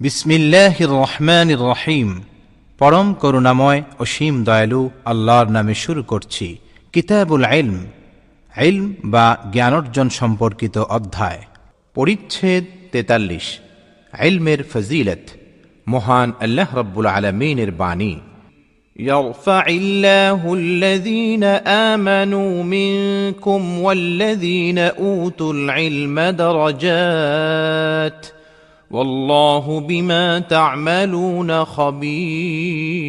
বিসমিল্লাহির রহমানির রহিম পরম করুণাময় অসীম দয়ালু আল্লাহর নামে শুরু করছি কিতাবুল ইলম ইলম বা জ্ঞানার্জন সম্পর্কিত অধ্যায় পরিচ্ছেদ তেতাল্লিশ ইলমের ফজিলত মহান আল্লাহ রব্বুল আলমিনের বাণী يرفع الله الذين آمنوا منكم والذين أوتوا العلم درجات والله بما تعملون خبير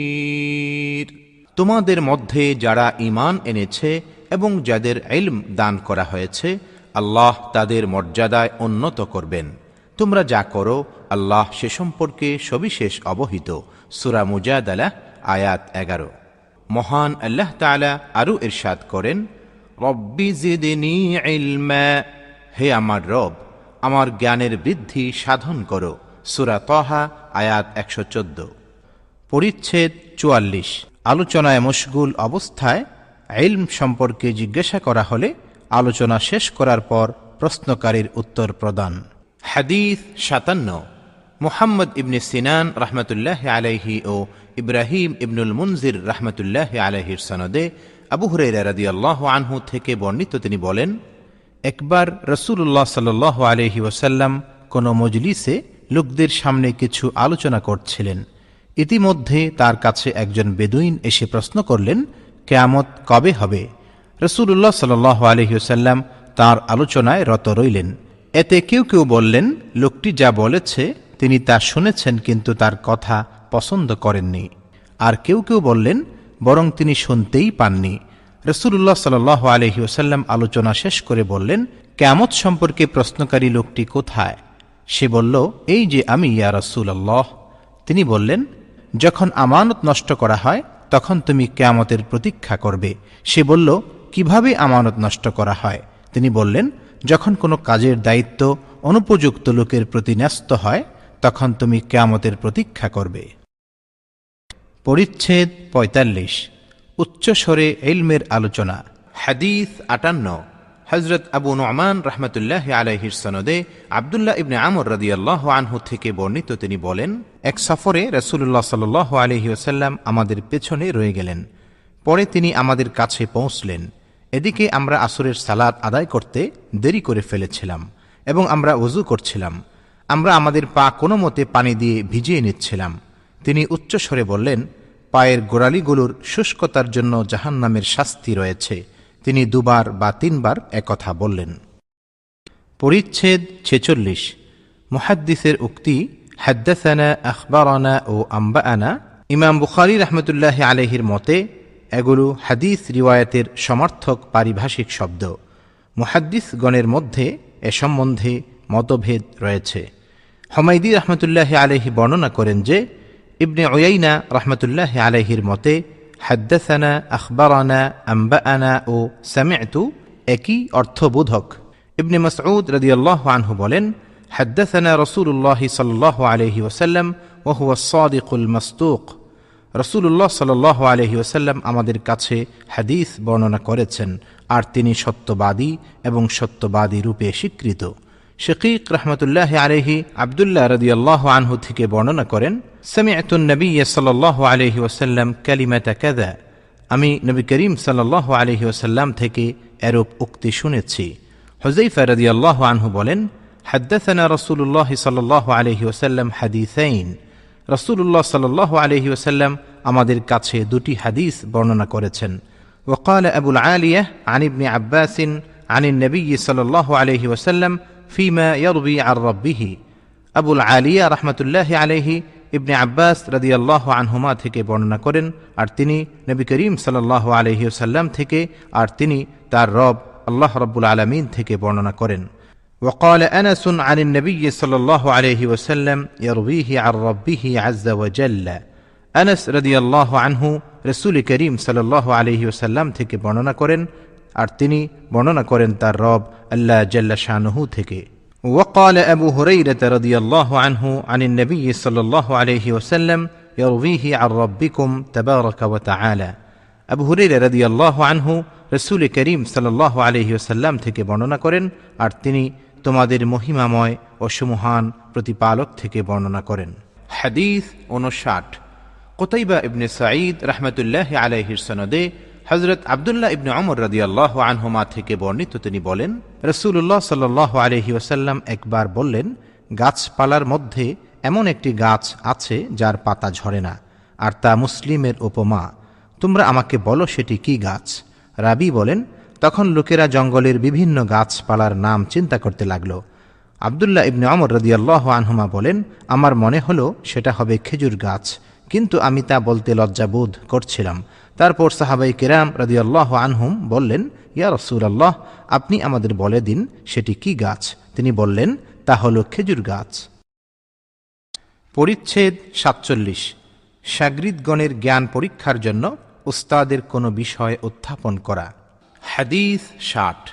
তোমাদের মধ্যে যারা ঈমান এনেছে এবং যাদের ইলম দান করা হয়েছে আল্লাহ তাদের মর্যাদায় উন্নত করবেন তোমরা যা করো আল্লাহ সে সম্পর্কে সবিশেষ অবহিত সুরা মুজাদালা আয়াত এগারো মহান আল্লাহ তাআলা আরও ইরশাদ করেন রব্বি জিদনি ইলমা হে আমার রব আমার জ্ঞানের বৃদ্ধি সাধন করো। সুরা তহা, আয়াত একশো চোদ্দ। পরিচ্ছেদ চুয়াল্লিশ। আলোচনায় মশগুল অবস্থায় ইলম সম্পর্কে জিজ্ঞাসা করা হলে আলোচনা শেষ করার পর প্রশ্নকারীর উত্তর প্রদান। হাদিস সাতান্ন। মুহাম্মদ ইবনে সিনান রহমতুল্লাহ আলাইহি ও ইব্রাহিম ইবনুল মুনজির রহমতুল্লাহ আলাইহির সনদে আবু হুরাইরা রাদিয়াল্লাহু আনহু থেকে বর্ণিত তিনি বলেন একবার রসুল্লাহ সাল আলহি ওসাল্লাম কোনো মজলিসে লোকদের সামনে কিছু আলোচনা করছিলেন। ইতিমধ্যে তার কাছে একজন বেদুইন এসে প্রশ্ন করলেন, কেয়ামত কবে হবে? রসুল্লাহ সাল আলহি ওসাল্লাম তাঁর আলোচনায় রত রইলেন। এতে কেউ কেউ বললেন, লোকটি যা বলেছে, তিনি তা শুনেছেন, কিন্তু তার কথা পছন্দ করেননি। আর কেউ কেউ বললেন, বরং তিনি শুনতেই পাননি। রসুল্লাহ সাল আলহি ওসাল্লাম আলোচনা শেষ করে বললেন কেমত সম্পর্কে প্রশ্নকারী লোকটি কোথায়? সে বলল, এই যে আমি, ইয়া রসুল আল্লাহ তিনি বললেন, যখন আমানত নষ্ট করা হয়, তখন তুমি কেয়ামতের প্রতীক্ষা করবে। সে বলল, কীভাবে আমানত নষ্ট করা হয়? তিনি বললেন, যখন কোনো কাজের দায়িত্ব অনুপযুক্ত লোকের প্রতি ন্যস্ত হয়, তখন তুমি কেয়ামতের প্রতীক্ষা করবে। পরিচ্ছেদ পঁয়তাল্লিশ। উচ্চস্বরে এলমের আলোচনা। হাদিস আটান্ন। হজরত আবু নোমান রহমতুল্লাহ আলহির সনদে আবদুল্লাহ ইবনে আমর রদিয়াল্লাহ আনহু থেকে বর্ণিত তিনি বলেন, এক সফরে রসুল্লাহ সাল আলহি ওসাল্লাম আমাদের পেছনে রয়ে গেলেন। পরে তিনি আমাদের কাছে পৌঁছলেন। এদিকে আমরা আসরের সালাদ আদায় করতে দেরি করে ফেলেছিলাম এবং আমরা উজু করছিলাম। আমরা আমাদের পা কোনো মতে পানি দিয়ে ভিজিয়ে নিচ্ছিলাম। তিনি উচ্চস্বরে বললেন পায়ের গোড়ালিগুলোর শুষ্কতার জন্য জাহান্নামের শাস্তি রয়েছে। তিনি দুবার বা তিনবার একথা বললেন। পরিচ্ছেদ ছেচল্লিশ। মুহাদ্দিসের উক্তি, হাদ্দাসানা, আখবরানা ও আম্বাআনা। ইমাম বুখারি রহমতুল্লাহ আলহির মতে, এগুলো হাদিস রিওয়ায়াতের সমর্থক পারিভাষিক শব্দ। মুহাদ্দিসগণের মধ্যে এ সম্বন্ধে মতভেদ রয়েছে। হমাইদি রহমতুল্লাহ আলহি বর্ণনা করেন যে ইবনে ওয়াইনা রহমতুল্লাহ আলহির মতে, হাদ্দাসানা, আখবরানা আম্বাআনা ও সামিআতু একই অর্থবোধক। ইবনে মাসউদ রাদিয়াল্লাহু আনহু বলেন, হাদ্দাসানা রসুল্লাহ সাল্লাহ আলহি ওসাল্লাম ওহুয়া সাদিকুল মাস্তুক রসুল্লাহ সাল আলহি ওসাল্লাম আমাদের কাছে হাদিস বর্ণনা করেছেন, আর তিনি সত্যবাদী এবং সত্যবাদী রূপে স্বীকৃত। শকিক রহমতুল্লাহ আলহি আবদুল্লাহ রদিয়াল্লাহ আনহু থেকে বর্ণনা করেন সামিআতুন নবী সাল্লাহ আলহি ওসাল্লাম কালিমাতা কাদা আমি নবী করিম সাল্লাহ আলহি ওসাল্লাম থেকে এরূপ উক্তি শুনেছি হজৈফা রদিয়াল্লাহ আনহু বলেন حدثنا رسول الله صلى الله عليه وسلم حديثين রসুল্লাহ সাল্লাহ আলহি ওসাল্লাম আমাদের কাছে দুটি হাদিস বর্ণনা করেছেন وقال أبو العالية عن ابن عباس عن النبي صلى الله عليه وسلم فيما يروي عن ربه أبو العالية رحمة الله عليه ইবনে আব্বাস রাদিয়াল্লাহ আনহুমা থেকে বর্ণনা করেন আর তিনি নবী করিম সাল্লাহ আলহি ওসাল্লাম থেকে আর তিনি তার রব আল্লাহ রব্বুল আলমিন থেকে বর্ণনা করেন وقال أنس عن النبي صلى الله عليه وسلم يرويه عن ربه عز وجل أنس رضي الله عنه رسول كريم صلى الله عليه وسلم থেকে বর্ণনা করেন আর তিনি বর্ণনা করেন তার রব আল্লাহ জাল্লা শাহনহু থেকে وقال أبو هريرة رضي الله عنه عن النبي صلى الله عليه وسلم يرويه عن ربكم تبارك وتعالى আবু হুরেরা রাদি আল্লাহ আনহু রসুল করিম সাল্লাহ আলহি ওসাল্লাম থেকে বর্ণনা করেন আর তিনি তোমাদের মহিমাময় ও সুমহান প্রতিপালক থেকে বর্ণনা করেন হাদিস উনষাট কোতাইবা ইবনে সাঈদ রহমতুল্লাহ আলাইহির সনদে হজরত আবদুল্লাহ ইবনে অমর রাদিয়াল্লাহ আনহুমা থেকে বর্ণিত তিনি বলেন রসুল্লাহ সাল্লাহ আলহি ওসাল্লাম একবার বললেন, গাছপালার মধ্যে এমন একটি গাছ আছে যার পাতা ঝরে না, আর তা মুসলিমের উপমা। তোমরা আমাকে বলো সেটি কি গাছ? রাবি বলেন, তখন লোকেরা জঙ্গলের বিভিন্ন গাছপালার নাম চিন্তা করতে লাগল। আবদুল্লাহ ইবনে অমর রদিয়াল্লাহ আনহুমা বলেন, আমার মনে হলো সেটা হবে খেজুর গাছ, কিন্তু আমি তা বলতে লজ্জাবোধ করছিলাম। তারপর সাহাবাই কিরাম রদিয়াল্লাহ আনহুম বললেন, ইয়া রসুল আল্লাহ আপনি আমাদের বলে দিন সেটি কি গাছ? তিনি বললেন, তা হল খেজুর গাছ। পরিচ্ছেদ সাতচল্লিশ। সাগরিদগণের জ্ঞান পরীক্ষার জন্য উস্তাদের কোনো বিষয় উত্থাপন করা। হাদিস ষাট।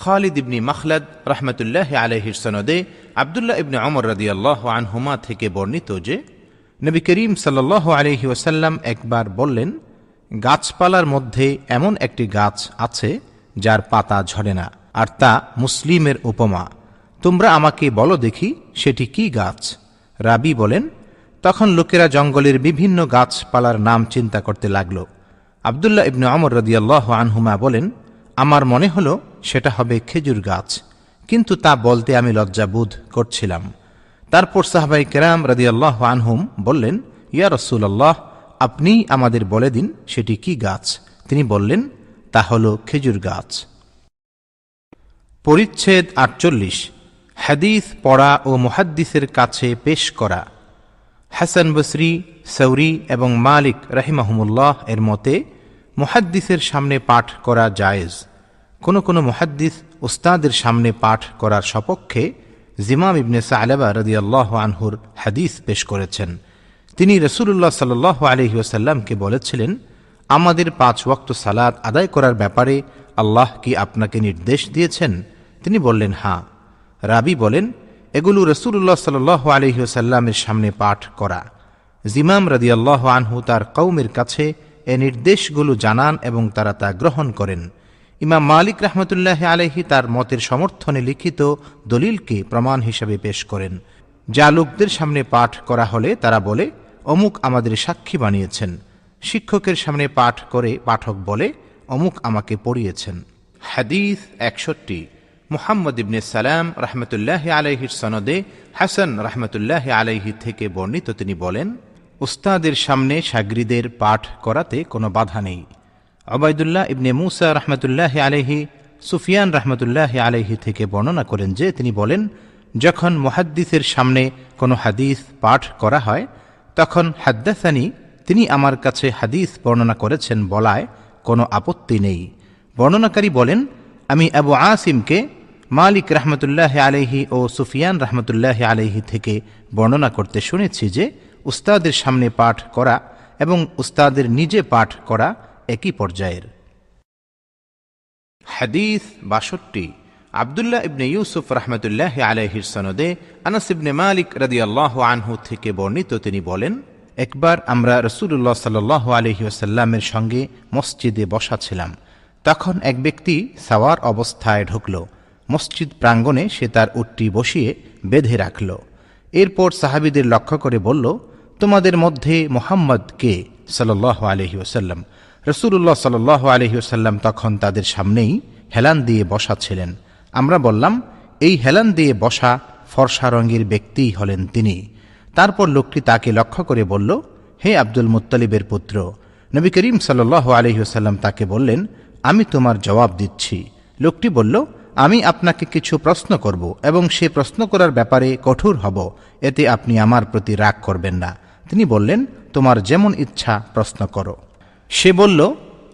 খালিদ ইবনি মখলদ রহমতুল্লাহ আলহির সনদে আবদুল্লাহ ইবনে অমর রদিয়াল্লাহ আনহুমা থেকে বর্ণিত যে, নবী করিম সাল্লাহ আলহি ওসাল্লাম একবার বললেন গাছপালার মধ্যে এমন একটি গাছ আছে যার পাতা ঝরে না, আর তা মুসলিমের উপমা। তোমরা আমাকে বলো দেখি সেটি কি গাছ? রাবি বলেন, তখন লোকেরা জঙ্গলের বিভিন্ন গাছপালার নাম চিন্তা করতে লাগল। আবদুল্লাহ ইবনে অমর রদিয়াল্লাহ আনহুমা বলেন, আমার মনে হলো সেটা হবে খেজুর গাছ, কিন্তু তা বলতে আমি লজ্জাবোধ করছিলাম। তারপর সাহাবাই কেরাম রদিয়াল্লাহ আনহুম বললেন, ইয়া রসুল্লাহ আপনি আমাদের বলে দিন সেটি কি গাছ? তিনি বললেন, তা হল খেজুর গাছ। পরিচ্ছেদ আটচল্লিশ। হাদিস পড়া ও মুহাদ্দিসের কাছে পেশ করা। হাসান বসরি, সৌরি এবং মালিক রাহিমাহমুল্লাহ এর মতে, মুহাদ্দিসের সামনে পাঠ করা জায়েজ। কোনো কোনো মুহাদ্দিস উস্তাদের সামনে পাঠ করার সপক্ষে জিমাম ইবনে সালেবা রদিয়াল্লাহ আনহুর হাদিস পেশ করেছেন। তিনি রসুল্লাহ সাল্লাহ আলহি ওসাল্লামকে বলেছিলেন, আমাদের পাঁচ ওয়াক্ত সালাদ আদায় করার ব্যাপারে আল্লাহ কি আপনাকে নির্দেশ দিয়েছেন? তিনি বললেন, হাঁ। রাবি বলেন, এগুলো রসুল্লাহ সাল আলহি ওসাল্লামের সামনে পাঠ করা। জিমাম রদিয়াল্লাহ আনহু তার কৌমের কাছে এ নির্দেশগুলো জানান এবং তারা তা গ্রহণ করেন। ইমাম মালিক রহমতুল্লাহ আলহি তার মতের সমর্থনে লিখিত দলিলকে প্রমাণ হিসেবে পেশ করেন। যা লোকদের সামনে পাঠ করা হলে তারা বলে অমুক আমাদের সাক্ষী বানিয়েছেন। শিক্ষকের সামনে পাঠ করে পাঠক বলে, অমুক আমাকে পড়িয়েছেন। হাদিস একষট্টি। মুহাম্মদ ইবনে সালাম রহমতুল্লাহ আলাইহির সনদে হাসান রহমতুল্লাহ আলাইহি থেকে বর্ণিত তিনি বলেন, উস্তাদের সামনে সাগরিদের পাঠ করাতে কোনো বাধা নেই। অবায়দুল্লাহ ইবনে মুসা রহমতুল্লাহ আলহি সুফিয়ান রহমতুল্লাহ আলহি থেকে বর্ণনা করেন যে তিনি বলেন, যখন মুহাদ্দিসের সামনে কোনো হাদিস পাঠ করা হয় তখন হাদ্দাসানি, তিনি আমার কাছে হাদিস বর্ণনা করেছেন বলায় কোনো আপত্তি নেই। বর্ণনাকারী বলেন, আমি আবু আসিমকে মালিক রহমতুল্লাহ আলহি ও সুফিয়ান রহমতুল্লাহ আলহি থেকে বর্ণনা করতে শুনেছি যে, উস্তাদের সামনে পাঠ করা এবং উস্তাদের নিজে পাঠ করা একই পর্যায়ের। হাদিস বাষট্টি আবদুল্লাহ ইবনে ইউসুফ রহমতুল্লাহ আলহির সনদে আনাস ইবনে মালিক রদিয়াল্লাহ আনহু থেকে বর্ণিত, তিনি বলেন, একবার আমরা রসুল্লাহ সাল আলহি আসাল্লামের সঙ্গে মসজিদে বসা ছিলাম। তখন এক ব্যক্তি সাওয়ার অবস্থায় ঢুকল। মসজিদ প্রাঙ্গণে সে তার উটটি বসিয়ে বেঁধে রাখল। এরপর সাহাবিদের লক্ষ্য করে বলল, তোমাদের মধ্যে মোহাম্মদ কে? সাল্লাহ আলহি ওসাল্লাম রসুল্লাহ সাল আলহি ওসাল্লাম তখন তাদের সামনেই হেলান দিয়ে বসা ছিলেন। আমরা বললাম, এই হেলান দিয়ে বসা ফর্সা রঙের ব্যক্তিই হলেন তিনি। তারপর লোকটি তাকে লক্ষ্য করে বলল, হে আব্দুল মুত্তালিবের পুত্র, নবী করিম সাল্লাহ আলহিউসাল্লাম তাকে বললেন, আমি তোমার জবাব দিচ্ছি। লোকটি বলল, আমি আপনাকে কিছু প্রশ্ন করব এবং সে প্রশ্ন করার ব্যাপারে কঠোর হব, এতে আপনি আমার প্রতি রাগ করবেন না। তিনি বললেন, তোমার যেমন ইচ্ছা প্রশ্ন করো। সে বলল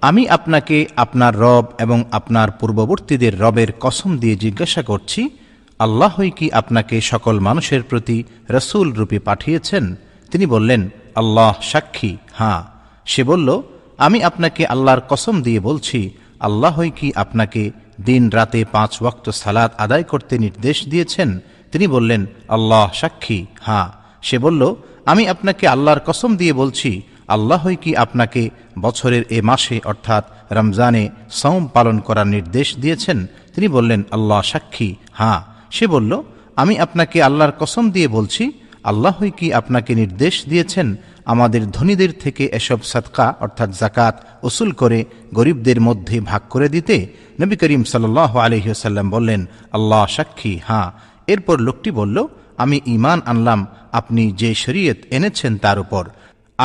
আমি আপনাকে আপনার রব এবং আপনার পূর্ববর্তীদের রবের কসম দিয়ে জিজ্ঞাসা করছি আল্লাহই কি আপনাকে সকল মানুষের প্রতি রসুল রূপে পাঠিয়েছেন? তিনি বললেন, আল্লাহ সাক্ষী, হাঁ। সে বলল, আমি আপনাকে আল্লাহর কসম দিয়ে বলছি আল্লাহই কি আপনাকে দিন রাতে পাঁচ ওয়াক্ত সালাদ আদায় করতে নির্দেশ দিয়েছেন? তিনি বললেন, আল্লাহ সাক্ষী, হাঁ। সে বলল, আমি আপনাকে আল্লাহর কসম দিয়ে বলছি আল্লাহই কি আপনাকে বছরের এ মাসে, অর্থাৎ রমজানে সৌম পালন করার নির্দেশ দিয়েছেন? তিনি বললেন, আল্লাহ সাক্ষী। হাঁ সে বলল, আমি আপনাকে আল্লাহর কসম দিয়ে বলছি আল্লাহই কি আপনাকে নির্দেশ দিয়েছেন? আমাদের ধনীদের থেকে এসব সাদকা, অর্থাৎ জাকাত উসুল করে গরিবদের মধ্যে ভাগ করে দিতে? নবী করিম সাল্লাহ আলহিহাল্লাম বললেন, আল্লাহ সাক্ষী। হাঁ এরপর লোকটি বলল, আমি ঈমান আনলাম, আপনি যে শরীয়ত এনেছেন তার উপর।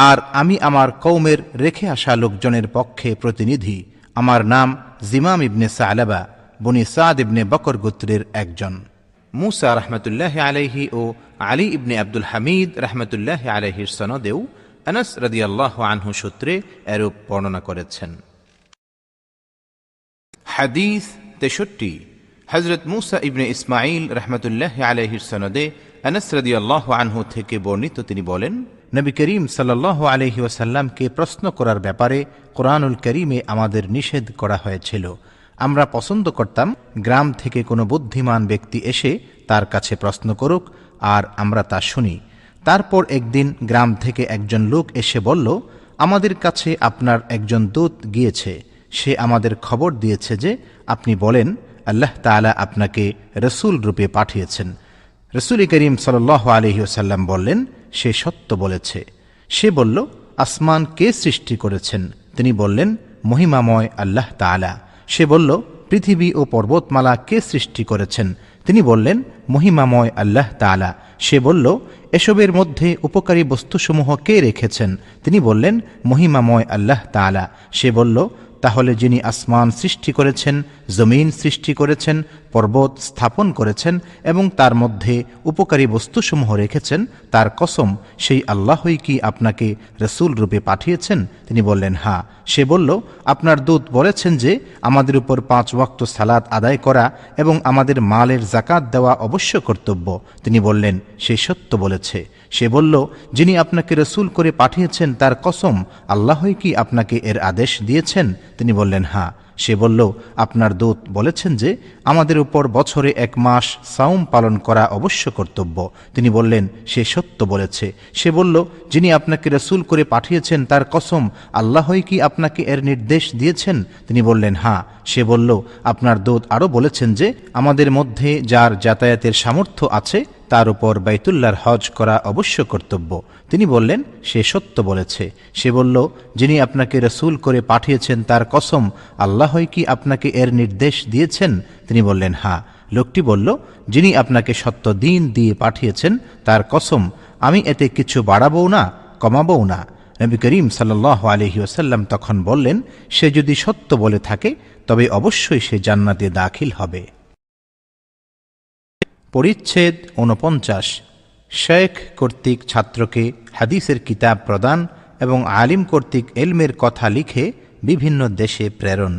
আর আমি আমার কৌমের রেখে আসা লোকজনের পক্ষে প্রতিনিধি। আমার নাম জিমাম ইবনে সালাবা, বনি সাদ ইবনে বকর গোত্রের একজন। মুসা রহমতুল্লাহ আলাইহি ও আলী ইবনে আব্দুল হামিদ রহমতুল্লাহ আলাইহির সনদেও আনাস রদিয়াল্লাহ আনহু সূত্রে এরূপ বর্ণনা করেছেন। হাদিস তেষট্টি হজরত মুসা ইবনে ইসমাইল রহমতুল্লাহ আলহির সনদে আনাস রদিয়াল্লাহ আনহু থেকে বর্ণিত তিনি বলেন নবী করিম সাল্লাহ আলহি ওয়াসাল্লামকে প্রশ্ন করার ব্যাপারে কোরআনুল করিমে আমাদের নিষেধ করা হয়েছিল। আমরা পছন্দ করতাম, গ্রাম থেকে কোনো বুদ্ধিমান ব্যক্তি এসে তার কাছে প্রশ্ন করুক, আর আমরা তা শুনি। তারপর একদিন গ্রাম থেকে একজন লোক এসে বলল, আমাদের কাছে আপনার একজন দূত গিয়েছে। সে আমাদের খবর দিয়েছে যে আপনি বলেন, আল্লাহ তালা আপনাকে রসুল রূপে পাঠিয়েছেন। রসুল করিম সাল আলহিউসাল্লাম বললেন সে সত্য বলেছে। সে বলল, আসমান কে সৃষ্টি করেছেন? তিনি বললেন, মহিমাময় আল্লাহ তালা সে বলল, পৃথিবী ও পর্বতমালা কে সৃষ্টি করেছেন? তিনি বললেন, মহিমাময় আল্লাহ তালা সে বলল, এসবের মধ্যে উপকারী বস্তুসমূহ কে রেখেছেন? তিনি বললেন, মহিমাময় আল্লাহ তালা সে বলল, তাহলে যিনি আসমান সৃষ্টি করেছেন, জমিন সৃষ্টি করেছেন পর্বত স্থাপন করেছেন এবং তার মধ্যে উপকারী বস্তুসমূহ রেখেছেন, তার কসম, সেই আল্লাহই কি আপনাকে রসুল রূপে পাঠিয়েছেন? তিনি বললেন হ্যাঁ সে বলল, আপনার দূত বলেছেন যে, আমাদের উপর পাঁচ ওয়াক্ত সালাদ আদায় করা এবং আমাদের মালের জাকাত দেওয়া অবশ্য কর্তব্য। তিনি বললেন, সে সত্য বলেছে। সে বলল, যিনি আপনাকে রসুল করে পাঠিয়েছেন, তার কসম, আল্লাহই কি আপনাকে এর আদেশ দিয়েছেন? তিনি বললেন হ্যাঁ সে বলল, আপনার দূত বলেছেন যে, আমাদের উপর বছরে এক মাস সাউম পালন করা অবশ্য কর্তব্য। তিনি বললেন, সে সত্য বলেছে। সে বলল, যিনি আপনাকে রসুল করে পাঠিয়েছেন, তার কসম আল্লাহই কি আপনাকে এর নির্দেশ দিয়েছেন? তিনি বললেন হ্যাঁ। সে বলল, আপনার দূত আরও বলেছেন যে, আমাদের মধ্যে যার যাতায়াতের সামর্থ্য আছে তার উপর বাইতুল্লার হজ করা অবশ্য কর্তব্য। তিনি বললেন, সে সত্য বলেছে। সে বলল, যিনি আপনাকে রসুল করে পাঠিয়েছেন তার কসম আল্লাহই কি আপনাকে এর নির্দেশ দিয়েছেন? তিনি বললেন হ্যাঁ লোকটি বলল, যিনি আপনাকে সত্য দিন দিয়ে পাঠিয়েছেন তার কসম, আমি এতে কিছু বাড়াবও না, কমাবও না। নবী করিম সাল্লাহ আলহি ওসাল্লাম তখন বললেন, সে যদি সত্য বলে থাকে, তবে অবশ্যই সে জান্নাতে দাখিল হবে। পরিচ্ছেদ ঊনপঞ্চাশ। শেখ কর্তৃক ছাত্রকে হাদিসের কিতাব প্রদান এবং আলিম কর্তৃক এলমের কথা লিখে বিভিন্ন দেশে প্রেরণ।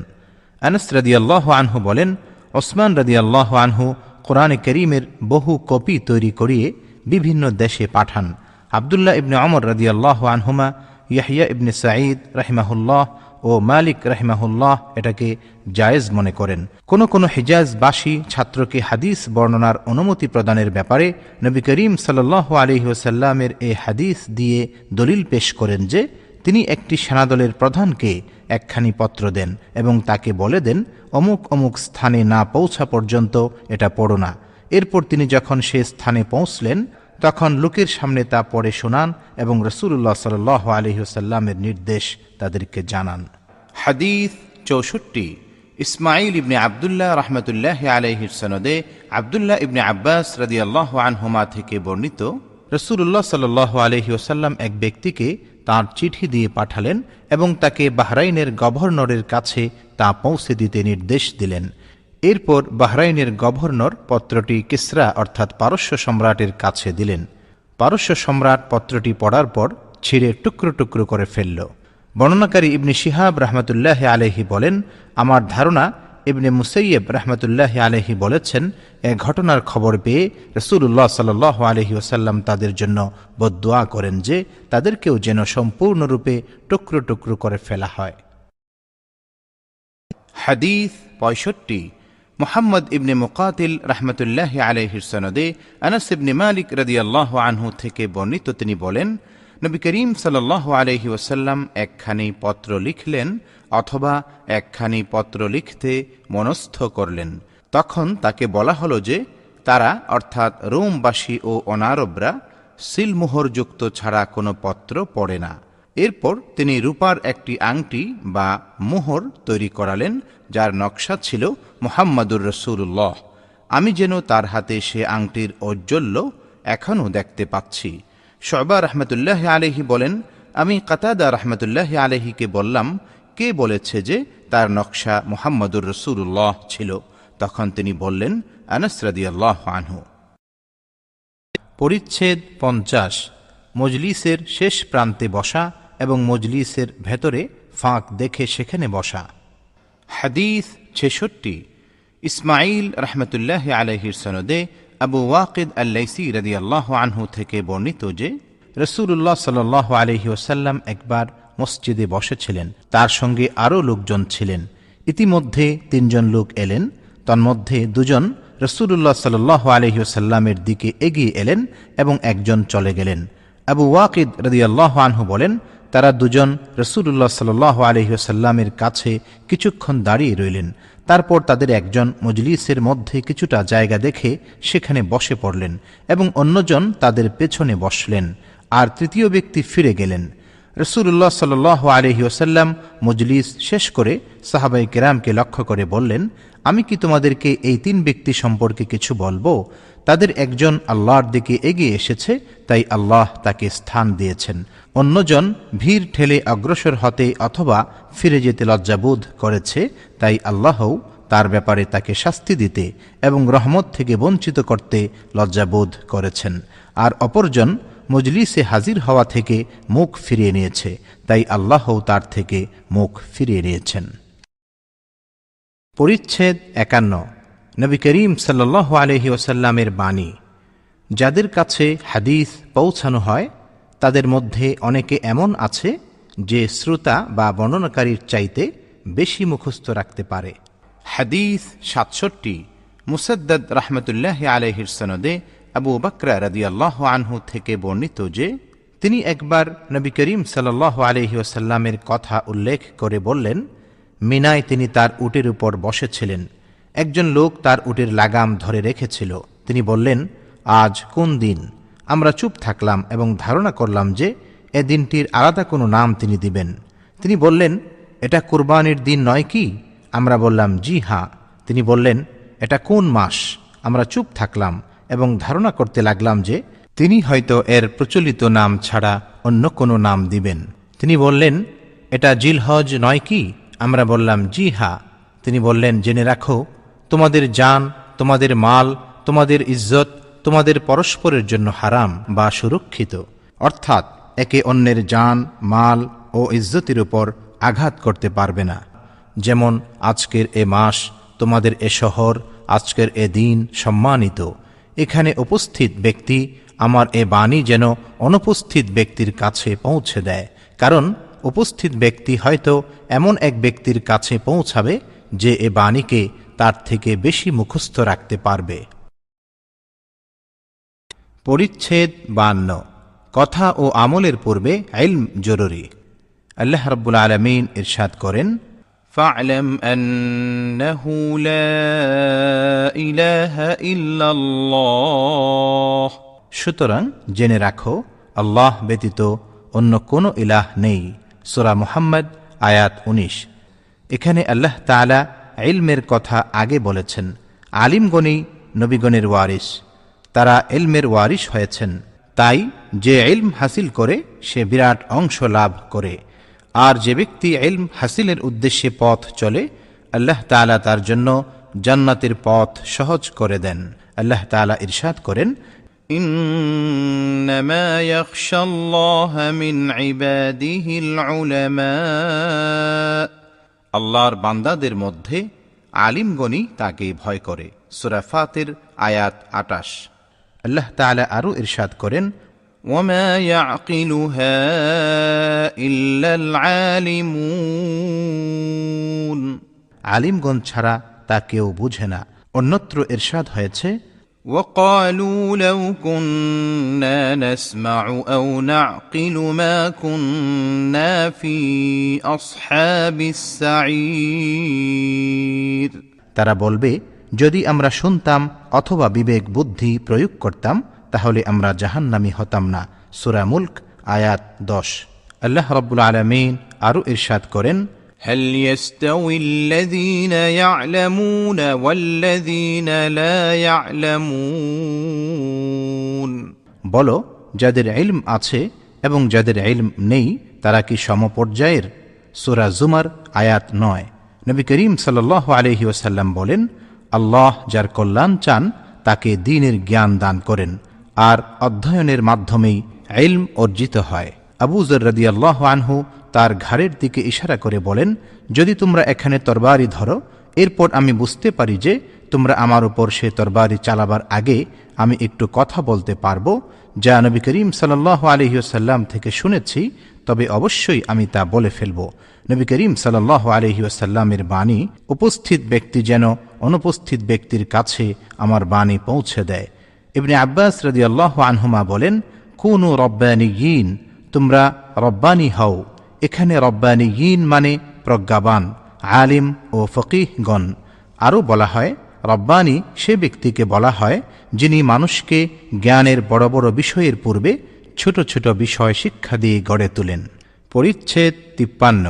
আনস রদিয়াল্লাহ আনহু বলেন, ওসমান রদিয়াল্লাহ আনহু কোরআনে করিমের বহু কপি তৈরি করিয়ে বিভিন্ন দেশে পাঠান। আবদুল্লাহ ইবনে অমর রদিয়াল্লাহ আনহুমা ইয়াহিয়া ইবনে সাঈদ রাহিমাহুল্লাহ ও মালিক রাহিমাহুল্লাহ এটাকে জায়েজ মনে করেন। কোন কোন হিজাজবাসী ছাত্রকে হাদিস বর্ণনার অনুমতি প্রদানের ব্যাপারে নবী করিম সাল্লাহ আলহিহসাল্লামের এ হাদিস দিয়ে দলিল পেশ করেন যে, তিনি একটি সেনাদলের প্রধানকে একখানি পত্র দেন এবং তাকে বলে দেন, অমুক অমুক স্থানে না পৌঁছা পর্যন্ত এটা পড়ো না। এরপর তিনি যখন সে স্থানে পৌঁছলেন তখন লোকের সামনে তা পড়ে শোনান এবং রসুল্লাহ সাল আলহিহসাল্লামের নির্দেশ তাদেরকে জানান। হাদিস চৌষট্টি ইসমাইল ইবনে আবদুল্লাহ রহমতুল্লাহ আলহির সনদে আবদুল্লাহ ইবনে আব্বাস রদিয়াল্লাহ আনহুমা থেকে বর্ণিত রসুল্লাহ সাল আলহি ওসাল্লাম এক ব্যক্তিকে তার চিঠি দিয়ে পাঠালেন এবং তাকে বাহরাইনের গভর্নরের কাছে তা পৌঁছে দিতে নির্দেশ দিলেন। এরপর বাহরাইনের গভর্নর পত্রটি কিসরা, অর্থাৎ পারস্য সম্রাটের কাছে দিলেন। পারস্য সম্রাট পত্রটি পড়ার পর ছিঁড়ে টুকরো টুকরো করে ফেলল। বর্ণনাকারী ইবনে শিহাব রহমতুল্লাহ আলহি বলেন, আমার ধারণা, ইবনে মুসৈয়ব রহমতুল্লাহ আলহি বলেছেন, এ ঘটনার খবর পেয়ে রসুল্লাহ সাল আলহি ওসাল্লাম তাদের জন্য বদোয়া করেন যে, তাদেরকেও যেন সম্পূর্ণরূপে টুকরো টুকরো করে ফেলা হয়। হাদিস পঁয়ষট্টি। মোহাম্মদ ইবনে মুকাতিল রহমতুল্লাহ আলহির সনদে আনাস ইবনে মালিক রদিয়াল্লাহ আনহু থেকে বর্ণিত তিনি বলেন, নবী করিম সাল আলহি ওসাল্লাম একখানি পত্র লিখলেন অথবা একখানি পত্র লিখতে মনস্থ করলেন। তখন তাকে বলা হলো যে, তারা অর্থাৎ রোমবাসী ও অনারবরা সিলমোহরযুক্ত ছাড়া কোনো পত্র পড়ে না। এরপর তিনি রূপার একটি আংটি বা মোহর তৈরি করালেন, যার নকশা ছিল মোহাম্মদুর রসুল্লাহ আমি যেন তার হাতে সে আংটির ঔজ্জ্বল্য এখনও দেখতে পাচ্ছি। শবা রহমতুল্লাহ আলহি বলেন, আমি কাতাদা রহমতুল্লাহ আলহিকে বললাম, কে বলেছে যে তার নকশা মোহাম্মদুর রসুল্লাহ ছিল? তখন তিনি বললেন আনসরদি আল্লাহ আনহু। পরিচ্ছেদ পঞ্চাশ। মজলিসের শেষ প্রান্তে বসা এবং মজলিসের ভেতরে ফাঁক দেখে সেখানে বসা। হাদিস ছেষট্টি ইসমাইল রহমতুল্লাহ আলহির সনদে আবু ওয়াকিদ আল্লাইসি রদি আল্লাহ আনহু থেকে বর্ণিত যে রসুল্লাহ সাল আলহি ওসাল্লাম একবার মসজিদে বসেছিলেন। তার সঙ্গে আরও লোকজন ছিলেন। ইতিমধ্যে তিনজন লোক এলেন। তন্মধ্যে দুজন রসুল্লাহ সাল আলহি ওসাল্লামের দিকে এগিয়ে এলেন এবং একজন চলে গেলেন। আবু ওয়াকিদ রদি আল্লাহ আনহু বলেন তারা দুজন রসুল্লাহ সাল আলহিহসাল্লামের কাছে কিছুক্ষণ দাঁড়িয়ে রইলেন। তারপর তাদের একজন মজলিসের মধ্যে কিছুটা জায়গা দেখে সেখানে বসে পড়লেন এবং অন্যজন তাদের পেছনে বসলেন আর তৃতীয় ব্যক্তি ফিরে গেলেন। রসুল্লাহ সাল আলহি ওসাল্লাম মজলিস শেষ করে সাহাবাই কেরামকে লক্ষ্য করে বললেন, আমি কি তোমাদেরকে এই তিন ব্যক্তি সম্পর্কে কিছু বলব? তাদের একজন আল্লাহর দিকে এগিয়ে এসেছে, তাই আল্লাহ তাকে স্থান দিয়েছেন। অন্যজন ভিড় ঠেলে অগ্রসর হতে অথবা ফিরে যেতে লজ্জাবোধ করেছে, তাই আল্লাহও তার ব্যাপারে তাকে শাস্তি দিতে এবং রহমত থেকে বঞ্চিত করতে লজ্জাবোধ করেছেন। আর অপরজন মজলিসে হাজির হওয়া থেকে মুখ ফিরিয়ে নিয়েছে, তাই আল্লাহও তার থেকে মুখ ফিরিয়ে নিয়েছেন। পরিচ্ছেদ একান্ন। নবী করিম সাল্লাহ আলহি ওসাল্লামের বাণী। যাদের কাছে হাদিস পৌঁছানো হয়, তাদের মধ্যে অনেকে এমন আছে যে শ্রোতা বা বর্ণনাকারীর চাইতে বেশি মুখস্থ রাখতে পারে। হাদিস সাতষট্টি, মুসদ্দদ রহমতুল্লাহ আলহির সনদে আবু বকরা আল্লাহ আনহু থেকে বর্ণিত যে, তিনি একবার নবী করিম সাল্লাহ আলহি ওসাল্লামের কথা উল্লেখ করে বললেন, মিনায় তিনি তার উটের উপর বসেছিলেন। একজন লোক তার উটের লাগাম ধরে রেখেছিল। তিনি বললেন, আজ কোন দিন? আমরা চুপ থাকলাম এবং ধারণা করলাম যে এ দিনটির আলাদা কোনো নাম তিনি দিবেন। তিনি বললেন, এটা কোরবানির দিন নয় কি? আমরা বললাম, জি হ্যাঁ। তিনি বললেন, এটা কোন মাস? আমরা চুপ থাকলাম এবং ধারণা করতে লাগলাম যে তিনি হয়তো এর প্রচলিত নাম ছাড়া অন্য কোনো নাম দিবেন। তিনি বললেন, এটা জিলহজ নয় কি? আমরা বললাম, জি হা তিনি বললেন, জেনে রাখো তোমাদের যান তোমাদের মাল, তোমাদের ইজ্জত, তোমাদের পরস্পরের জন্য হারাম বা সুরক্ষিত। অর্থাৎ, একে অন্যের যান মাল ও ইজ্জতের উপর আঘাত করতে পারবে না। যেমন, আজকের এ মাস তোমাদের এ শহর, আজকের এ দিন সম্মানিত। এখানে উপস্থিত ব্যক্তি আমার এ বাণী যেন অনুপস্থিত ব্যক্তির কাছে পৌঁছে দেয়। কারণ, উপস্থিত ব্যক্তি হয়তো এমন এক ব্যক্তির কাছে পৌঁছাবে যে এ বাণীকে তার থেকে বেশি মুখস্থ রাখতে পারবে পরিচ্ছেদ বান্ন কথা ও আমলের পূর্বে আইলম জরুরি আল্লাহ রব্বুল আলমিন ইরশাদ করেন فاعلم أنه لا إله إلا الله সুতরাং জেনে রাখো আল্লাহ ব্যতীত অন্য কোনো ইলাহ নেই সোরা মুহাম্মদ আয়াত ১৯ এখানে আল্লাহ তালা ইলমের কথা আগে বলেছেন আলিমগণই নবীগণের ওয়ারিস তারা এলমের ওয়ারিস হয়েছেন তাই যে ইলম হাসিল করে সে বিরাট অংশ লাভ করে আর যে ব্যক্তি ইলম হাসিলের উদ্দেশ্যে পথ চলে আল্লাহ তালা তার জন্য জান্নাতের পথ সহজ করে দেন আল্লাহ তালা ইরশাদ করেন إنما يخشى الله من عباده العلماء আল্লাহর বান্দাদের মধ্যে আলিমগণই তাকে ভয় করে সুরাফাতের আয়াত আটাশ আল্লাহ তাআলা আরও ইরশাদ করেন وما يعقلها إلا العالمون আলিমগণ ছাড়া তা কেউ বুঝে না অন্যত্র ইরশাদ হয়েছে وقالوا لو كنا نسمع أو نعقل ما كنا في أصحاب السعير তারা বলবে যদি আমরা শুনতাম অথবা বিবেক বুদ্ধি প্রয়োগ করতাম তাহলে আমরা জাহান্নামি হতাম না সুরা মুল্ক আয়াত দশ আল্লাহ রব্বুল আলমিন আরও ইরশাদ করেন هل يستوي الذين يعلمون والذين لا يعلمون বলো যাদের ইলম আছে এবং যাদের ইলম নেই তারা কি সমপর্যায়ের সুরা জুমার আয়াত নয় নবী করিম সাল্লাহ আলহি ওসাল্লাম বলেন আল্লাহ যার কল্যাণ চান তাকে দিনের জ্ঞান দান করেন আর অধ্যয়নের মাধ্যমেই ইলম অর্জিত হয় আবু জর রদি আল্লাহ আনহু তার ঘাড়ের দিকে ইশারা করে বলেন, যদি তোমরা এখানে তরবারি ধরো, এরপর আমি বুঝতে পারি যে তোমরা আমার উপর সে তরবারি চালাবার আগে আমি একটু কথা বলতে পারব, যা নবী করিম সাল্লাহ আলহিউসাল্লাম থেকে শুনেছি, তবে অবশ্যই আমি তা বলে ফেলব। নবী করিম সাল্লাহ আলহিউসাল্লামের বাণী, উপস্থিত ব্যক্তি যেন অনুপস্থিত ব্যক্তির কাছে আমার বাণী পৌঁছে দেয়। ইবনে আব্বাস রদি আল্লাহ আনহুমা বলেন, কুনু রব্বানি তোমরা রব্বানি হও। এখানে রব্বানি ইন মানে প্রজ্ঞাবান, আলিম ও ফকিহগণ। আরও বলা হয়, রব্বানি সে ব্যক্তিকে বলা হয়, যিনি মানুষকে জ্ঞানের বড় বড় বিষয়ের পূর্বে ছোট ছোট বিষয় শিক্ষা দিয়ে গড়ে তোলেন। পরিচ্ছেদ তিপ্পান্ন।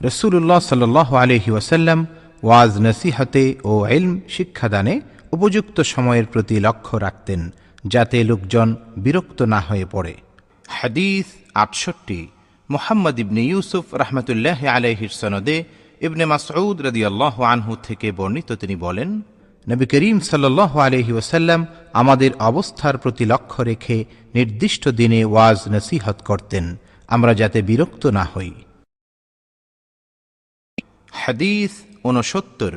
রসুল্লাহ সাল আলহি ওয়াসাল্লাম ওয়াজ নসিহতে ও এলম শিক্ষাদানে উপযুক্ত সময়ের প্রতি লক্ষ্য রাখতেন, যাতে লোকজন বিরক্ত না হয়ে পড়ে। হাদিস আটষট্টি। মোহাম্মদ ইবনে ইউসুফ রহমতুল্লাহ আলহির সনদে ইবনে মাসউদ রদিয়াল্লাহ আনহু থেকে বর্ণিত তিনি বলেন, নবী করিম সাল্লাহ আলহি ওসাল্লাম আমাদের অবস্থার প্রতি লক্ষ্য রেখে নির্দিষ্ট দিনে ওয়াজ নসিহত করতেন। আমরা যাতে বিরক্ত না হই। হাদিস ঊনসত্তর,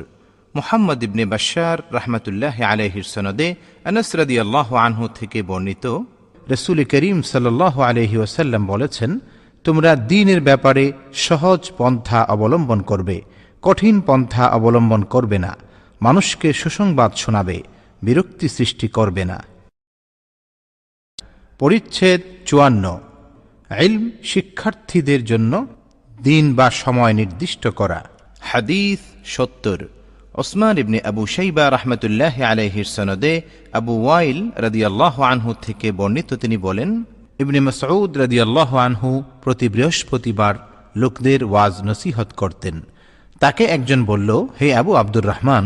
মোহাম্মদ ইবনে বাশার রহমতুল্লাহ আলহির সনদে আনস রদিয়াল্লাহ আনহু থেকে বর্ণিত, রসুল করিম সাল্লাহ আলহি ওসাল্লাম বলেছেন তোমরা দিনের ব্যাপারে সহজ পন্থা অবলম্বন করবে, কঠিন পন্থা অবলম্বন করবে না, মানুষকে সুসংবাদ শোনাবে, বিরক্তি সৃষ্টি করবে না। পরিচ্ছেদ চুয়ান্ন। ইলম শিক্ষার্থীদের জন্য দিন বা সময় নির্দিষ্ট করা। হাদিস সত্তর। ওসমান ইবনে আবু শাইবা রহমতুল্লাহ আলহির সনদে আবু ওয়াইল রদিয়াল্লাহ আনহু থেকে বর্ণিত তিনি বলেন ইবনে মসউদ রদিয়াল্লাহ আনহু প্রতি বৃহস্পতিবার লোকদের ওয়াজ নসিহত করতেন। তাকে একজন বলল, হে আবু আব্দুর রহমান,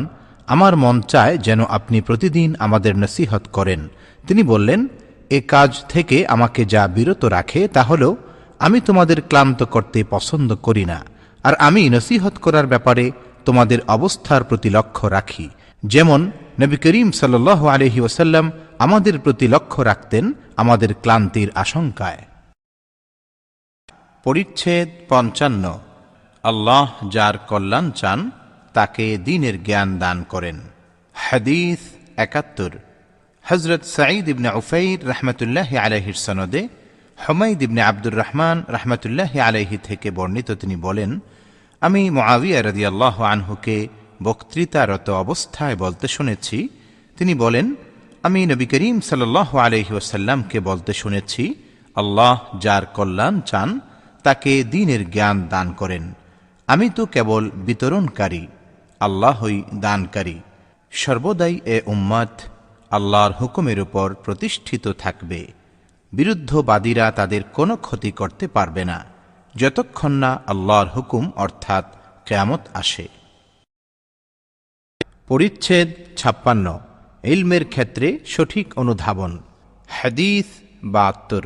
আমার মন চায় যেন আপনি প্রতিদিন আমাদের নসিহত করেন। তিনি বললেন, এ কাজ থেকে আমাকে যা বিরত রাখে তা হল, আমি তোমাদের ক্লান্ত করতে পছন্দ করি না, আর আমি নসিহত করার ব্যাপারে তোমাদের অবস্থার প্রতি লক্ষ্য রাখি। যেমন নবী করিম সাল আলহি ওসাল্লাম আমাদের প্রতি লক্ষ্য রাখতেন আমাদের ক্লান্তির আশঙ্কায়। পরিচ্ছেদ পঞ্চান্ন। আল্লাহ যার কল্যাণ চান, তাকে দিনের জ্ঞান দান করেন। হাদিস একাত্তর। হজরত সাঈদ ইবনে উফাইর রহমতুল্লাহ আলহির সনদে হমাইদ ইবনে আব্দুর রহমান রহমতুল্লাহ আলহি থেকে বর্ণিত তিনি বলেন, আমি মোয়াবিয়া রদি আল্লাহ আনহুকে বক্তৃতারত অবস্থায় বলতে শুনেছি। তিনি বলেন আমি নবী করিম সাল্লাহ আলহি ওসাল্লামকে বলতে শুনেছি, আল্লাহ যার কল্যাণ চান, তাকে দিনের জ্ঞান দান করেন। আমি তো কেবল বিতরণকারী, আল্লাহই দানকারী। সর্বদাই এ উম্মাদ আল্লাহর হুকুমের উপর প্রতিষ্ঠিত থাকবে। বিরুদ্ধবাদীরা তাদের কোনো ক্ষতি করতে পারবে না, যতক্ষণ না আল্লাহর হুকুম অর্থাৎ কেয়ামত আসে। পরিচ্ছেদ ছাপ্পান্ন। ইলমের ক্ষেত্রে সঠিক অনুধাবন। হাদিস বাহাত্তর।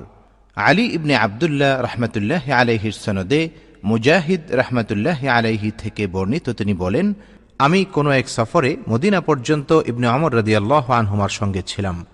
আলী ইবনে আবদুল্লাহ রহমতুল্লাহ আলহির সনদে মুজাহিদ রহমতুল্লাহ আলাইহি থেকে বর্ণিত তিনি বলেন, আমি কোনো এক সফরে মদিনা পর্যন্ত ইবনে অমর রদিয়াল্লাহ আনহুমার সঙ্গে ছিলাম।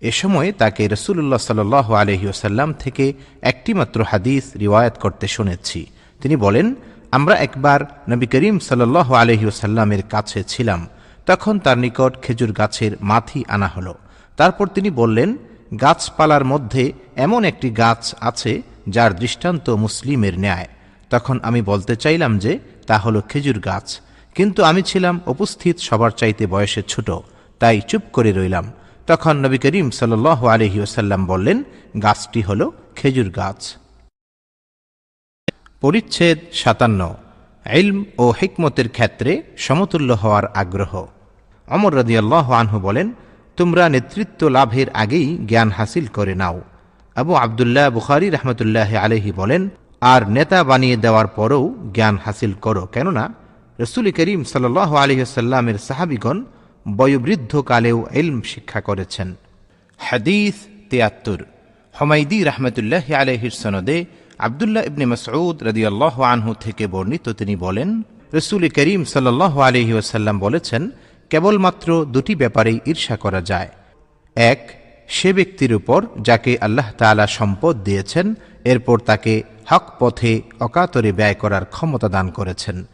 এ সময় তাকে রসুল্লাহ সাল আলহি ওসাল্লাম থেকে একটিমাত্র হাদিস রিওয়ায়াত করতে শুনেছি। তিনি বলেন, আমরা একবার নবী করিম সাল্লাহ আলহি ওসাল্লামের কাছে ছিলাম। তখন তার নিকট খেজুর গাছের মাথি আনা হলো। তারপর তিনি বললেন, গাছপালার মধ্যে এমন একটি গাছ আছে যার দৃষ্টান্ত মুসলিমের ন্যায়। তখন আমি বলতে চাইলাম যে, তা হলো খেজুর গাছ। কিন্তু আমি ছিলাম উপস্থিত সবার চাইতে বয়সে ছোট, তাই চুপ করে রইলাম। তখন নবী করিম সাল আলহি ওসাল্লাম বললেন, গাছটি হল খেজুর গাছ। পরিচ্ছেদ সাতান্ন। ইলম ও হিকমতের ক্ষেত্রে সমতুল্য হওয়ার আগ্রহ। অমর রদিয়াল্লাহ আনহু বলেন, তোমরা নেতৃত্ব লাভের আগেই জ্ঞান হাসিল করে নাও। আবু আবদুল্লাহ বুখারি রহমতুল্লাহ আলহি বলেন, আর নেতা বানিয়ে দেওয়ার পরেও জ্ঞান হাসিল করো। কেননা, রসুল করিম সাল আলহিসাল্লামের সাহাবিগণ বয়োবৃদ্ধকালেও এলম শিক্ষা করেছেন। হাদিস তিয়াত্তর হমাইদি রহমতুল্লাহ আলহির সনদে আবদুল্লাহ ইবনে মসউদ রদিয়াল্লাহ আনহু থেকে বর্ণিত তিনি বলেন, রসুল করিম সাল্লাহ আলহি ওসাল্লাম বলেছেন কেবলমাত্র দুটি ব্যাপারেই ঈর্ষা করা যায়। এক, সে ব্যক্তির উপর যাকে আল্লাহ তাআলা সম্পদ দিয়েছেন, এরপর তাকে হক পথে অকাতরে ব্যয় করার ক্ষমতা দান করেছেন।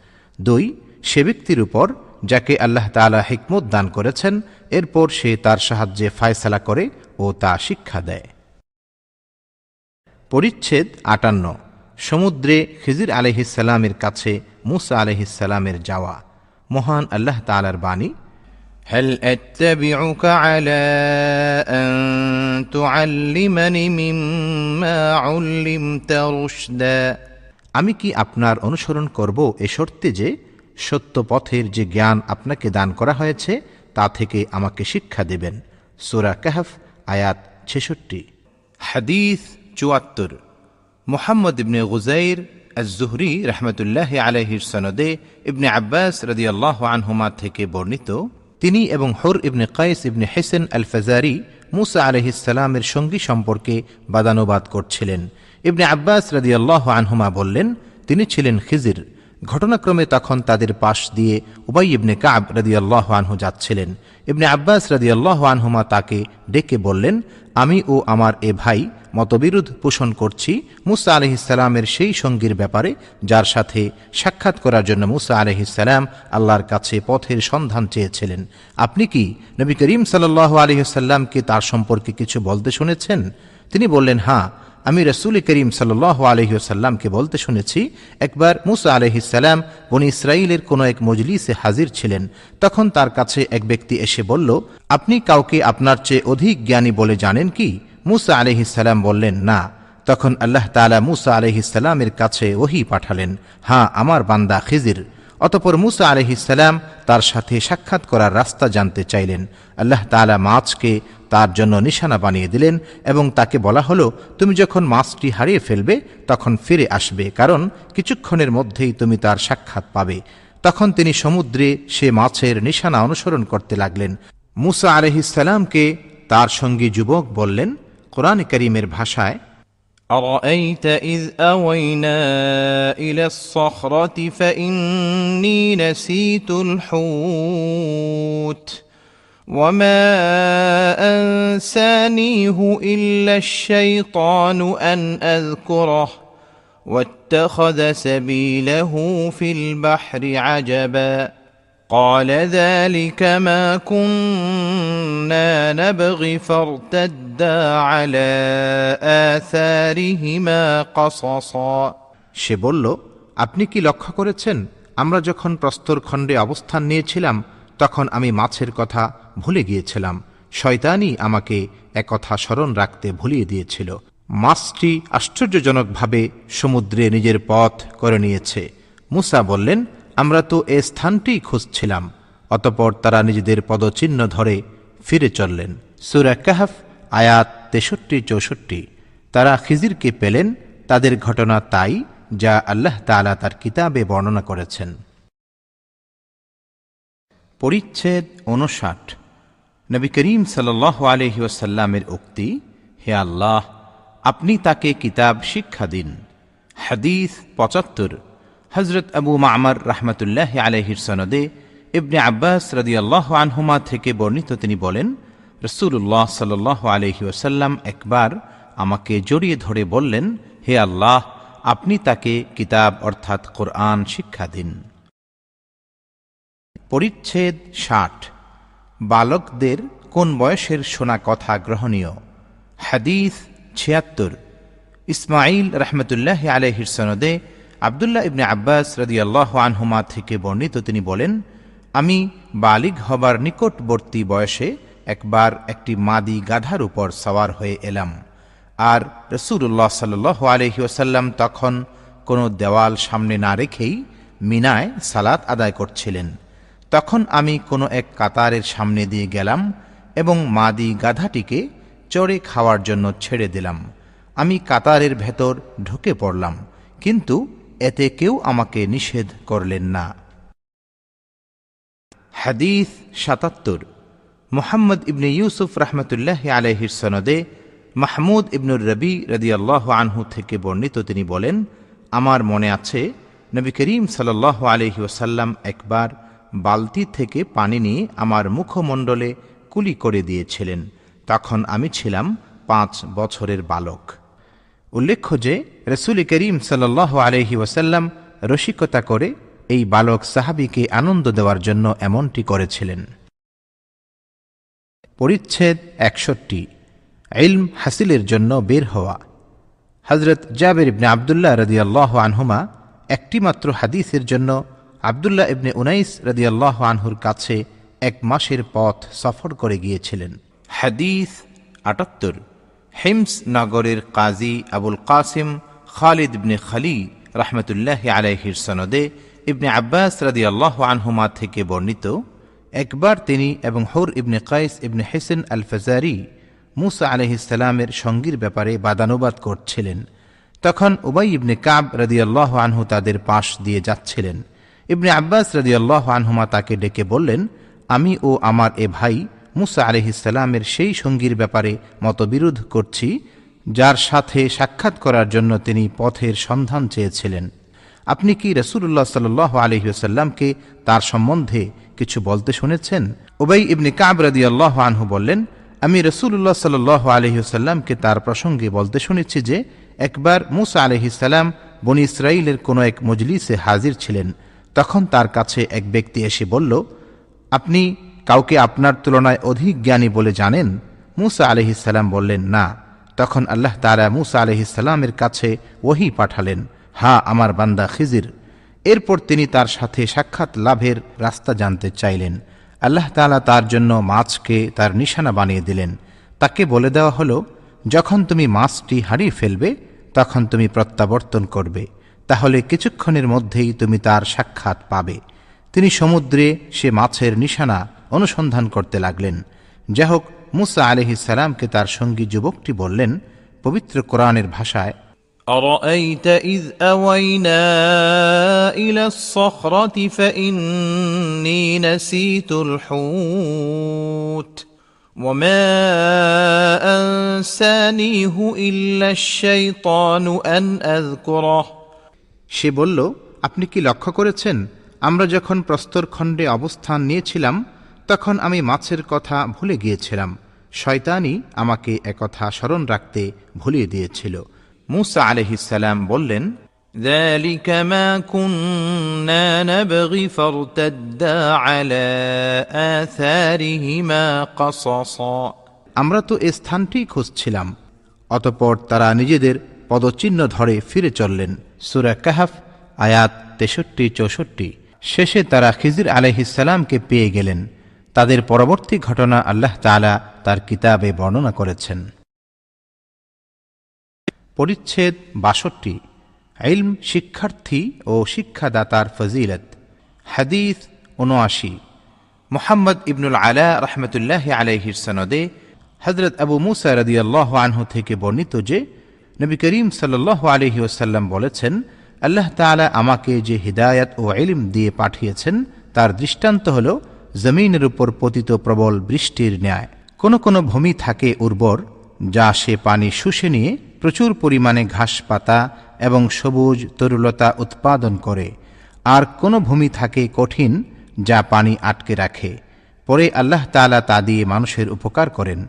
দুই, সে ব্যক্তির উপর যাকে আল্লাহ তাআলা হিকমত দান করেছেন, এরপর সে তার সাহায্যে ফায়সালা করে ও তা শিক্ষা দেয়। পরিচ্ছেদ আটান্ন, সমুদ্রে খিজির আলহিসাল্লামের কাছে মুসা আলহিসাল্লামের যাওয়া। মহান আল্লাহ তাআলার বাণী هل أتبعك على أن تعلمني مما علمت رشدا আমি কি আপনার অনুসরণ করব এ শর্তে যে সত্য পথের যে জ্ঞান আপনাকে দান করা হয়েছে তা থেকে আমাকে শিক্ষা দেবেন সুরা কাহফ আয়াত ছেষট্টি হাদিস চুয়াত্তর মোহাম্মদ ইবনে গুজাইর আজুহরি রহমতুল্লাহ আলহির সনদে ইবনে আব্বাস রদিয়াল্লাহ আনহুমা থেকে বর্ণিত তিনি এবং হর ইবনে কায়েস ইবনে হেসেন আল ফাজারি মুসা আলহিসাল্লামের সঙ্গী সম্পর্কে বাদানুবাদ করছিলেন। ইবনে আব্বাস রদিয়াল্লাহ আনহুমা বললেন, তিনি ছিলেন খিজির। ঘটনাক্রমে তখন তাদের পাশ দিয়ে উবাই ইবনে কাব রদিয়াল্লাহ আনহু যাচ্ছিলেন। ইবনে আব্বাস রদিয়াল্লাহ আনহুমা তাকে ডেকে বললেন, আমি ও আমার এ ভাই মতবিরোধ পোষণ করছি মুসা আলহিসাল্লামের সেই সঙ্গীর ব্যাপারে, যার সাথে সাক্ষাৎ করার জন্য মুসা আলহিসাল্লাম আল্লাহর কাছে পথের সন্ধান চেয়েছিলেন। আপনি কি নবী করিম সাল্লাহ আলহিসাল্লামকে তার সম্পর্কে কিছু বলতে শুনেছেন? তিনি বললেন হ্যাঁ আমি রসুল করিম সাল্লাহ আলহিসাল্লামকে বলতে শুনেছি, একবার মুসা আলহিসাল্লাম বনি ইসরায়েলের কোনো এক মজলিসে হাজির ছিলেন। তখন তার কাছে এক ব্যক্তি এসে বলল, আপনি কাউকে আপনার চেয়ে অধিক জ্ঞানী বলে জানেন কি? মুসা আলহিসাল্লাম বললেন, না। তখন আল্লাহ তালা মুসা আলহিসাল্লামের কাছে ওহি পাঠালেন হ্যাঁ আমার বান্দা খিজির। অতপর মুসা আলহিসাল্লাম তার সাথে সাক্ষাৎ করার রাস্তা জানতে চাইলেন। আল্লাহ তালা মাছকে তার জন্য নিশানা বানিয়ে দিলেন এবং তাকে বলা হলো, তুমি যখন মাছটি হারিয়ে ফেলবে, তখন ফিরে আসবে, কারণ কিছুক্ষণের মধ্যেই তুমি তার সাক্ষাৎ পাবে। তখন তিনি সমুদ্রে সে মাছের নিশানা অনুসরণ করতে লাগলেন। মুসা আলহিসাল্লামকে তার সঙ্গী যুবক বললেন কোরআন করিমের ভাষায় أرأيت إذ أوينا إلى الصخرة فإني نسيت الحوت وما أنسانيه إلا الشيطان أن أذكره واتخذ سبيله في البحر عجبا قال ذلك ما كنا نبغي فارتدا على آثارهما قصصا সে বলল আপনি কি লক্ষ্য করেছেন আমরা যখন প্রস্তরখণ্ডে অবস্থান নিয়েছিলাম তখন আমি মাছের কথা ভুলে গিয়েছিলাম শয়তানই আমাকে একথা স্মরণ রাখতে ভুলিয়ে দিয়েছিল মাছটি আশ্চর্যজনকভাবে সমুদ্রে নিজের পথ করে নিয়েছে মুসা বললেন আমরা তো এ স্থানটি খুঁজছিলাম, অতপর তারা নিজেদের পদচিহ্ন ধরে ফিরে চললেন। সুরা কাহাফ, আয়াত তেষট্টি, চৌষট্টি। তারা খিজিরকে পেলেন, তাদের ঘটনা তাই, যা আল্লাহ তাআলা তার কিতাবে বর্ণনা করেছেন। পরিচ্ছেদ উনষাট নবী করিম সাল্লাহ আলহি ওসাল্লামের উক্তি, হে আল্লাহ, আপনি তাকে কিতাব শিক্ষা দিন। হাদিস পঁচাত্তর। হজরত আবু মামার রাহমাতুল্লাহ আলহির সনদে ইবনে আব্বাস রদিয়াল্লাহ আনহুমা থেকে বর্ণিত তিনি বলেন রসুল্লাহ সাল আলহি ওসাল্লাম একবার আমাকে জড়িয়ে ধরে বললেন, হে আল্লাহ, আপনি তাকে কিতাব অর্থাৎ কোরআন শিক্ষা দিন। পরিচ্ছেদ ষাট। বালকদের কোন বয়সের শোনা কথা গ্রহণীয়? হাদিস ছিয়াত্তর। ইসমাইল রহমতুল্লাহ আলহির সনদে আবদুল্লাহ ইবনে আব্বাস রদিয়াল্লাহ আনহুমা থেকে বর্ণিত, তিনি বলেন, আমি বালিগ হবার নিকটবর্তী বয়সে একবার একটি মাদি গাধার উপর সওয়ার হয়ে এলাম, আর রসুল্লাহ সাল্ল আলহি ওসাল্লাম তখন কোনো দেওয়াল সামনে না রেখেই মিনায় সালাত আদায় করছিলেন। তখন আমি কোনো এক কাতারের সামনে দিয়ে গেলাম এবং মাদি গাধাটিকে চড়ে খাওয়ার জন্য ছেড়ে দিলাম। আমি কাতারের ভেতর ঢুকে পড়লাম, কিন্তু এতে কেউ আমাকে নিষেধ করলেন না। হাদিস সাতাত্তর। মোহাম্মদ ইবনে ইউসুফ রহমতুল্লাহ আলহির সনদে মাহমুদ ইবনুর রবি রদিয়াল্লাহ আনহু থেকে বর্ণিত তিনি বলেন, আমার মনে আছে, নবী করিম সাল্লাহ আলহি ওসাল্লাম একবার বালতি থেকে পানি নিয়ে আমার মুখমণ্ডলে কুলি করে দিয়েছিলেন। তখন আমি ছিলাম পাঁচ বছরের বালক। উল্লেখ্য যে, রসুল করিম সাল্লাহ আলহি ওসাল্লাম রসিকতা করে এই বালক সাহাবিকে আনন্দ দেওয়ার জন্য এমনটি করেছিলেন। পরিচ্ছেদ একষট্টি, ইলম হাসিলের জন্য বের হওয়া। হজরত জাবের ইবনে আবদুল্লাহ রদিয়াল্লাহ আনহুমা একটিমাত্র হাদিসের জন্য আবদুল্লাহ ইবনে উনাইস রদিয়াল্লাহ আনহুর কাছে এক মাসের পথ সফর করে গিয়েছিলেন। হাদিস আটাত্তর হিমস নগরের কাজী আবুল কাসিম খালিদ ইবনে খালি রহমতুল্লাহ আলাইহির সনদে ইবনে আব্বাস রদিয়াল্লাহ আনহুমা থেকে বর্ণিত, একবার তিনি এবং হৌর ইবনে কাইস ইবনে হেসেন আল ফাজারি মুসা আলহিসাল্লামের সঙ্গীর ব্যাপারে বাদানুবাদ করছিলেন। তখন উবাই ইবনে কাব রদিয়াল্লাহ আনহু তাদের পাশ দিয়ে যাচ্ছিলেন। ইবনে আব্বাস রদিয়াল্লাহ আনহুমা তাকে ডেকে বললেন, আমি ও আমার এ ভাই মুসা আলহিসাল্লামের সেই সঙ্গীর ব্যাপারে মতবিরোধ করছি, যার সাথে সাক্ষাৎ করার জন্য তিনি পথের সন্ধান চেয়েছিলেন। আপনি কি রসুল্লাহ সাল আলহিউসাল্লামকে তার সম্বন্ধে কিছু বলতে শুনেছেন? ওবাই ইবনে কাব রদি আল্লাহ আনহু বললেন, আমি রসুল্লাহ সাল আলহিউসাল্লামকে তার প্রসঙ্গে বলতে শুনেছি যে, একবার মুসা আলহিসাল্লাম বনি ইসরায়েলের কোনো এক মজলিসে হাজির ছিলেন। তখন তার কাছে এক ব্যক্তি এসে বলল, আপনি কাউকে আপনার তুলনায় অধিক জ্ঞানী বলে জানেন? মুসা আলহিসাল্লাম বললেন, না। তখন আল্লাহ তারা মুসা আলহিসাল্লামের কাছে ওহি পাঠালেন, হা, আমার বান্দা খিজির। এরপর তিনি তার সাথে সাক্ষাৎ লাভের রাস্তা জানতে চাইলেন। আল্লাহ তালা তার জন্য মাছকে তার নিশানা বানিয়ে দিলেন। তাকে বলে দেওয়া হলো, যখন তুমি মাছটি হারিয়ে ফেলবে, তখন তুমি প্রত্যাবর্তন করবে। তাহলে কিছুক্ষণের মধ্যেই তুমি তার সাক্ষাৎ পাবে। তিনি সমুদ্রে সে মাছের নিশানা অনুসন্ধান করতে লাগলেন যাই হোক মুসা আলহিসাল্লামকে তার সঙ্গী যুবকটি বললেন পবিত্র কোরআনের ভাষায় أرأيت إذ أوينا إلى الصخرة فإني نسيت الحوت وما أنسانيه إلا الشيطان أن أذكره সে বলল আপনি কি লক্ষ্য করেছেন আমরা যখন প্রস্তরখণ্ডে অবস্থান নিয়েছিলাম তখন আমি মাছের কথা ভুলে গিয়েছিলাম শয়তানই আমাকে একথা স্মরণ রাখতে ভুলিয়ে দিয়েছিল মুসা আলহিসাল্লাম বললেন ذلك ما كنا نبغي فارتدا على آثارهما قصصا আমরা তো এ স্থানটি খুঁজছিলাম অতপর তারা নিজেদের পদচিহ্ন ধরে ফিরে চললেন সুরা কাহাফ আয়াত তেষট্টি চৌষট্টি শেষে তারা খিজির আলহিসাল্লামকে পেয়ে গেলেন তাদের পরবর্তী ঘটনা আল্লাহ তালা তার কিতাবে বর্ণনা করেছেন। পরিচ্ছেদ বাষট্টি, ইলম শিক্ষার্থী ও শিক্ষাদাতার ফজিলত, হাদিস উনআশি মোহাম্মদ ইবনুল আলা রহমতুল্লাহ আলহির সনদে হজরত আবু মুসা রদিয়াল্লাহ আনহু থেকে বর্ণিত যে, নবী করিম সাল্লাহ আলহি ওসাল্লাম বলেছেন, আল্লাহ তালা আমাকে যে হিদায়ত ও ইলিম দিয়ে পাঠিয়েছেন, তার দৃষ্টান্ত হল জমিনের উপর পতিত প্রবল বৃষ্টির ন্যায়। কোনো কোনো ভূমি থাকে উর্বর, যা সে পানি শুষে নিয়ে প্রচুর পরিমাণে ঘাস পাতা এবং সবুজ তরুলতা উৎপাদন করে। আর কোনো ভূমি থাকে কঠিন, যা পানি আটকে রাখে। পরে আল্লাহ তালা তা দিয়ে মানুষের উপকার করেন।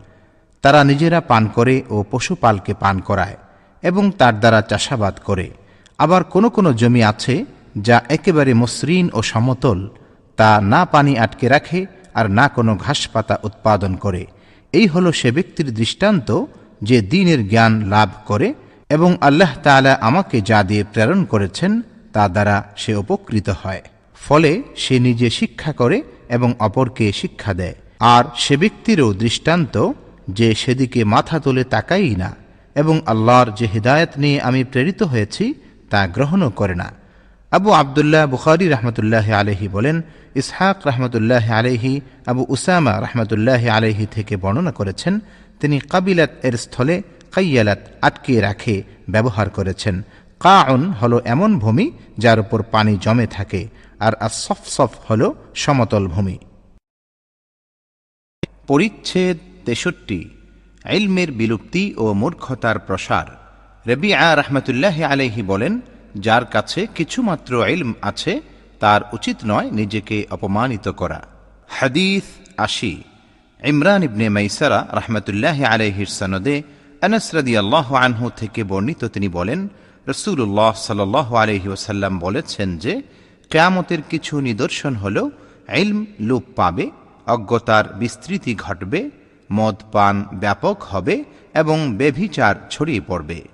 তারা নিজেরা পান করে ও পশুপালকে পান করায় এবং তার দ্বারা চাষাবাদ করে। আবার কোনো কোনো জমি আছে, যা একেবারে মসৃণ ও সমতল তা না পানি আটকে রাখে আর না কোনো ঘাস পাতা উৎপাদন করে। এই হলো সে ব্যক্তির দৃষ্টান্ত যে দিনের জ্ঞান লাভ করে এবং আল্লাহ তালা আমাকে যা দিয়ে প্রেরণ করেছেন তা দ্বারা সে উপকৃত হয়। ফলে সে নিজে শিক্ষা করে এবং অপরকে শিক্ষা দেয়। আর সে ব্যক্তিরও দৃষ্টান্ত যে সেদিকে মাথা তুলে তাকাই না এবং আল্লাহর যে হৃদায়ত নিয়ে আমি প্রেরিত হয়েছি তা গ্রহণও করে না। আবু আবদুল্লাহ বুখারি রহমতুল্লাহ আলহি বলেন, ইসহাক রহমতুল্লাহ আলহি আবু উসামা রহমতুল্লাহ আলহি থেকে বর্ণনা করেছেন, তিনি কাবিলাত এর স্থলে কাইয়ালাত আটকে রাখে, ব্যবহার করেছেন। কাউন হল এমন ভূমি যার উপর পানি জমে থাকে, আর আসফসফ হল সমতল ভূমি। পরিচ্ছেদ তেষট্টি, ইলমের বিলুপ্তি ও মূর্খতার প্রসার। রবিআ রহমতুল্লাহ আলহি বলেন যার কাছে কিছুমাত্র ইলম আছে, তার উচিত নয় নিজেকে অপমানিত করা। হাদিস আশি। ইমরান ইবনে মাইসারা রহমতুল্লাহ আলহির সনদে আনস রাদিয়াল্লাহু আনহু থেকে বর্ণিত তিনি বলেন রসুল্লাহ সাল আলহি ওসাল্লাম বলেছেন যে, কেয়ামতের কিছু নিদর্শন হল, ইলম লোপ পাবে, অজ্ঞতার বিস্তৃতি ঘটবে, মদ পান ব্যাপক হবে এবং বেভিচার ছড়িয়ে পড়বে।